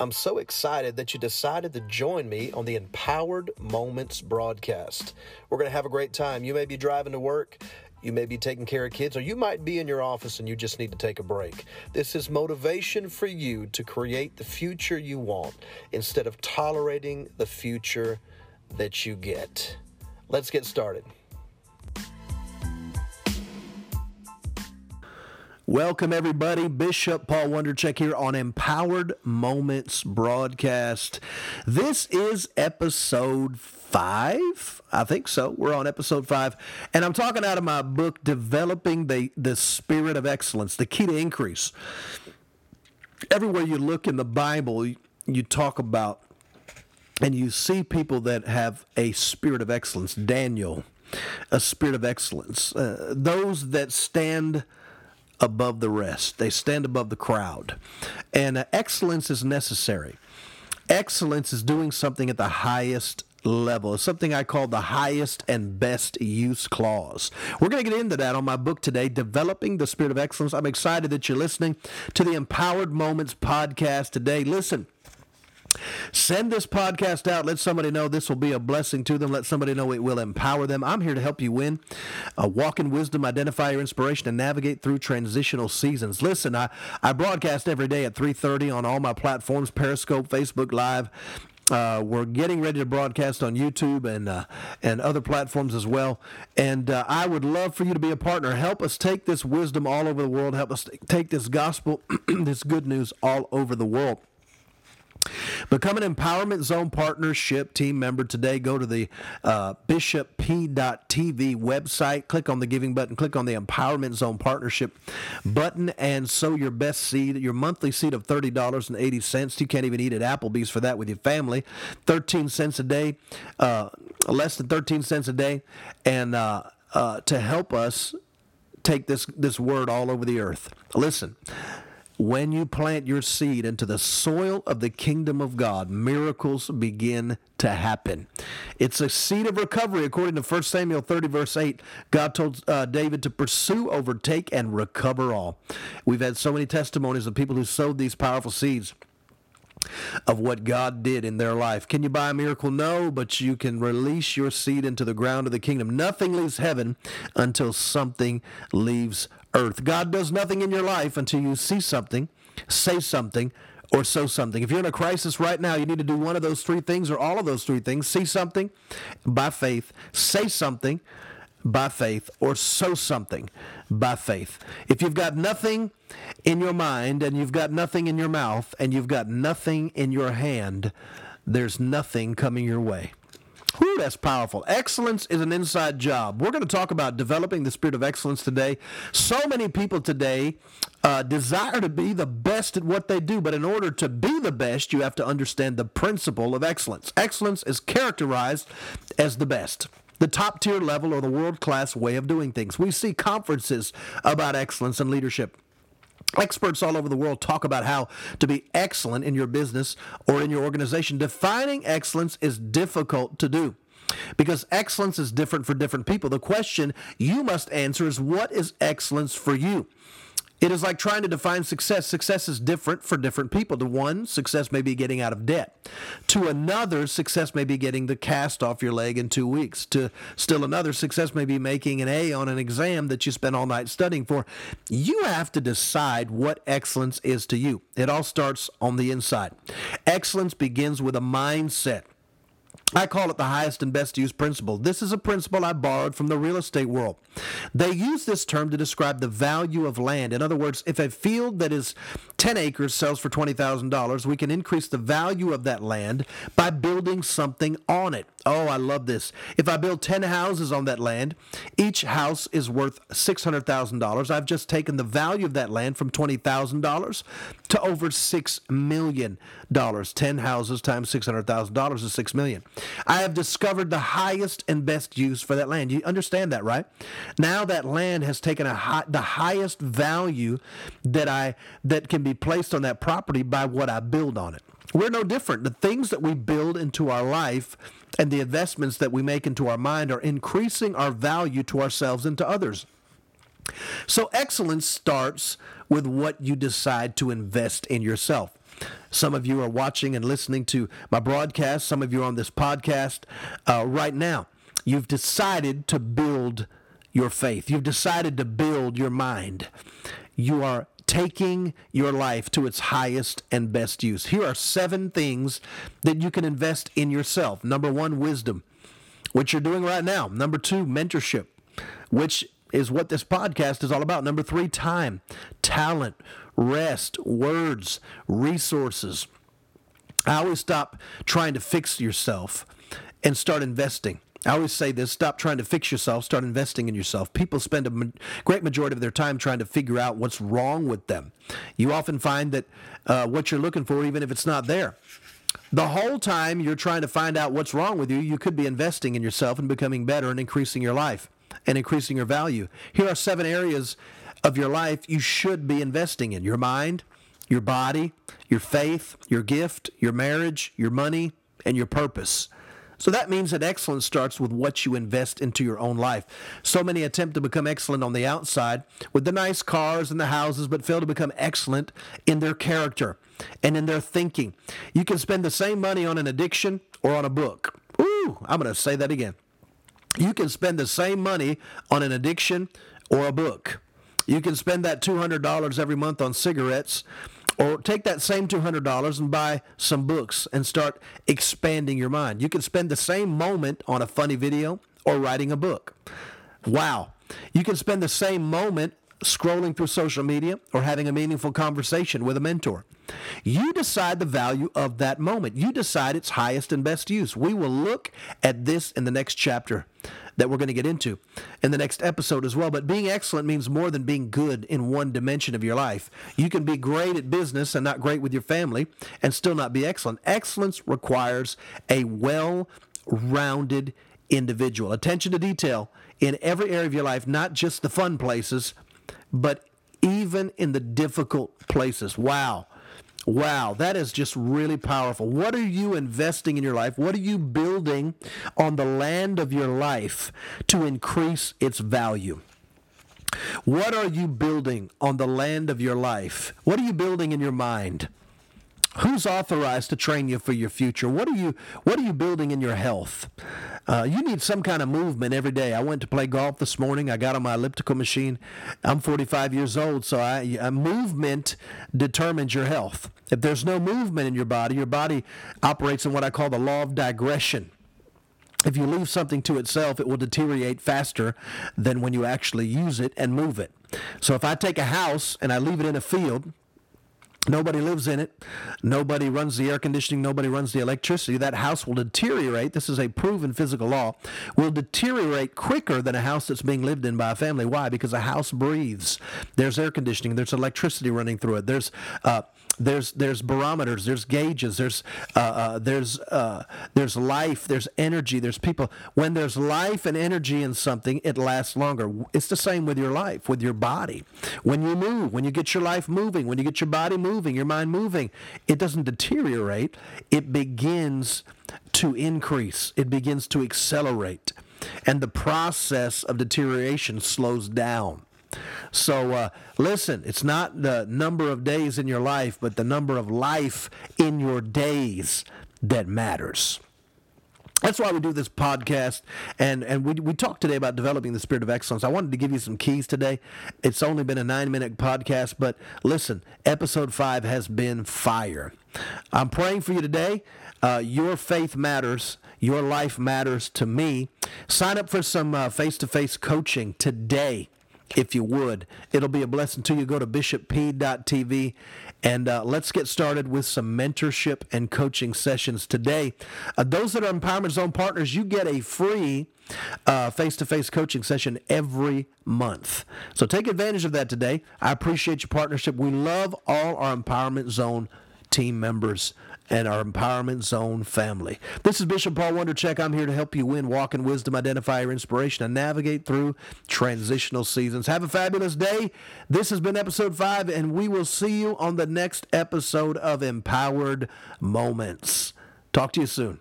I'm so excited that you decided to join me on the Empowered Moments broadcast. We're going to have a great time. You may be driving to work. You may be taking care of kids, or you might be in your office and you just need to take a break. This is motivation for you to create the future you want instead of tolerating the future that you get. Let's get started. Welcome, everybody. Bishop Paul Wondercheck here on Empowered Moments broadcast. This is episode five. I think so. We're on episode five. And I'm talking out of my book, Developing the, the Spirit of Excellence, the key to increase. Everywhere you look in the Bible, you talk about and you see people that have a spirit of excellence. Daniel, a spirit of excellence. Uh, those that stand above the rest. They stand above the crowd. And uh, excellence is necessary. Excellence is doing something at the highest level. It's something I call the highest and best use clause. We're going to get into that on my book today, Developing the Spirit of Excellence. I'm excited that you're listening to the Empowered Moments podcast today. Listen, Send this podcast out. Let somebody know this will be a blessing to them. Let somebody know it will empower them. I'm here to help you win. Uh, walk in wisdom, identify your inspiration, and navigate through transitional seasons. Listen, I, I broadcast every day at 3.30 on all my platforms, Periscope, Facebook Live, uh, we're getting ready to broadcast on YouTube and uh, and other platforms as well. And uh, I would love for you to be a partner. Help us take this wisdom all over the world. Help us take this gospel, this good news all over the world. Become an Empowerment Zone Partnership team member today. Go to the uh, bishopp.tv website, click on the giving button, click on the Empowerment Zone Partnership button, and sow your best seed, your monthly seed of $30.80. You can't even eat at Applebee's for that with your family. 13 cents a day, uh, less than 13 cents a day, and uh, uh to help us take this, this word all over the earth. Listen when you plant your seed into the soil of the kingdom of God, miracles begin to happen. It's a seed of recovery. According to 1 Samuel 30, verse 8, God told uh, David to pursue, overtake, and recover all. We've had so many testimonies of people who sowed these powerful seeds of what God did in their life. Can you buy a miracle? No, but you can release your seed into the ground of the kingdom. Nothing leaves heaven until something leaves earth. God does nothing in your life until you see something, say something, or sow something. If you're in a crisis right now, you need to do one of those three things or all of those three things. See something by faith, say something by faith, or sow something by faith. If you've got nothing in your mind and you've got nothing in your mouth and you've got nothing in your hand, there's nothing coming your way. Whew, that's powerful. Excellence is an inside job. We're going to talk about developing the spirit of excellence today. So many people today uh, desire to be the best at what they do, but in order to be the best, you have to understand the principle of excellence. Excellence is characterized as the best the top tier level or the world class way of doing things. We see conferences about excellence and leadership. Experts all over the world talk about how to be excellent in your business or in your organization. Defining excellence is difficult to do because excellence is different for different people. The question you must answer is what is excellence for you? It is like trying to define success. Success is different for different people. To one, success may be getting out of debt. To another, success may be getting the cast off your leg in two weeks. To still another, success may be making an A on an exam that you spent all night studying for. You have to decide what excellence is to you. It all starts on the inside. Excellence begins with a mindset. I call it the highest and best use principle. This is a principle I borrowed from the real estate world. They use this term to describe the value of land. In other words, if a field that is 10 acres sells for $20,000, we can increase the value of that land by building something on it. Oh, I love this. If I build 10 houses on that land, each house is worth $600,000. I've just taken the value of that land from $20,000 to over $6 million. 10 houses times $600,000 is $6 million. I have discovered the highest and best use for that land. You understand that, right? Now that land has taken a high, the highest value that I that can be placed on that property by what I build on it. We're no different. The things that we build into our life and the investments that we make into our mind are increasing our value to ourselves and to others. So excellence starts with what you decide to invest in yourself. Some of you are watching and listening to my broadcast. Some of you are on this podcast uh, right now. You've decided to build your faith. You've decided to build your mind. You are taking your life to its highest and best use. Here are seven things that you can invest in yourself. Number one, wisdom, which you're doing right now. Number two, mentorship, which is what this podcast is all about. Number three, time, talent, rest, words, resources. I always stop trying to fix yourself and start investing. I always say this stop trying to fix yourself, start investing in yourself. People spend a great majority of their time trying to figure out what's wrong with them. You often find that uh, what you're looking for, even if it's not there, the whole time you're trying to find out what's wrong with you, you could be investing in yourself and becoming better and increasing your life and increasing your value. Here are seven areas of your life you should be investing in your mind, your body, your faith, your gift, your marriage, your money, and your purpose. So that means that excellence starts with what you invest into your own life. So many attempt to become excellent on the outside with the nice cars and the houses, but fail to become excellent in their character and in their thinking. You can spend the same money on an addiction or on a book. Ooh, I'm going to say that again. You can spend the same money on an addiction or a book. You can spend that $200 every month on cigarettes or take that same $200 and buy some books and start expanding your mind. You can spend the same moment on a funny video or writing a book. Wow. You can spend the same moment scrolling through social media or having a meaningful conversation with a mentor. You decide the value of that moment. You decide its highest and best use. We will look at this in the next chapter that we're going to get into in the next episode as well. But being excellent means more than being good in one dimension of your life. You can be great at business and not great with your family and still not be excellent. Excellence requires a well rounded individual. Attention to detail in every area of your life, not just the fun places, but even in the difficult places. Wow. Wow, that is just really powerful. What are you investing in your life? What are you building on the land of your life to increase its value? What are you building on the land of your life? What are you building in your mind? Who's authorized to train you for your future? What are you What are you building in your health? Uh, you need some kind of movement every day. I went to play golf this morning. I got on my elliptical machine. I'm 45 years old, so I, a movement determines your health. If there's no movement in your body, your body operates in what I call the law of digression. If you leave something to itself, it will deteriorate faster than when you actually use it and move it. So if I take a house and I leave it in a field, Nobody lives in it. Nobody runs the air conditioning. Nobody runs the electricity. That house will deteriorate. This is a proven physical law. Will deteriorate quicker than a house that's being lived in by a family. Why? Because a house breathes. There's air conditioning. There's electricity running through it. There's uh, there's there's barometers. There's gauges. There's uh, uh, there's uh, there's life. There's energy. There's people. When there's life and energy in something, it lasts longer. It's the same with your life, with your body. When you move, when you get your life moving, when you get your body moving moving, your mind moving, it doesn't deteriorate. It begins to increase, it begins to accelerate. And the process of deterioration slows down. So uh, listen, it's not the number of days in your life, but the number of life in your days that matters. That's why we do this podcast, and and we we talked today about developing the spirit of excellence. I wanted to give you some keys today. It's only been a nine minute podcast, but listen, episode five has been fire. I'm praying for you today. Uh, your faith matters. Your life matters to me. Sign up for some face to face coaching today if you would. It'll be a blessing to you. Go to bishopp.tv and uh, let's get started with some mentorship and coaching sessions today. Uh, those that are Empowerment Zone partners, you get a free face to face coaching session every month. So take advantage of that today. I appreciate your partnership. We love all our Empowerment Zone team members and our Empowerment Zone family. This is Bishop Paul Wondercheck. I'm here to help you win, walk in wisdom, identify your inspiration, and navigate through transitional seasons. Have a fabulous day. This has been episode five, and we will see you on the next episode of Empowered Moments. Talk to you soon.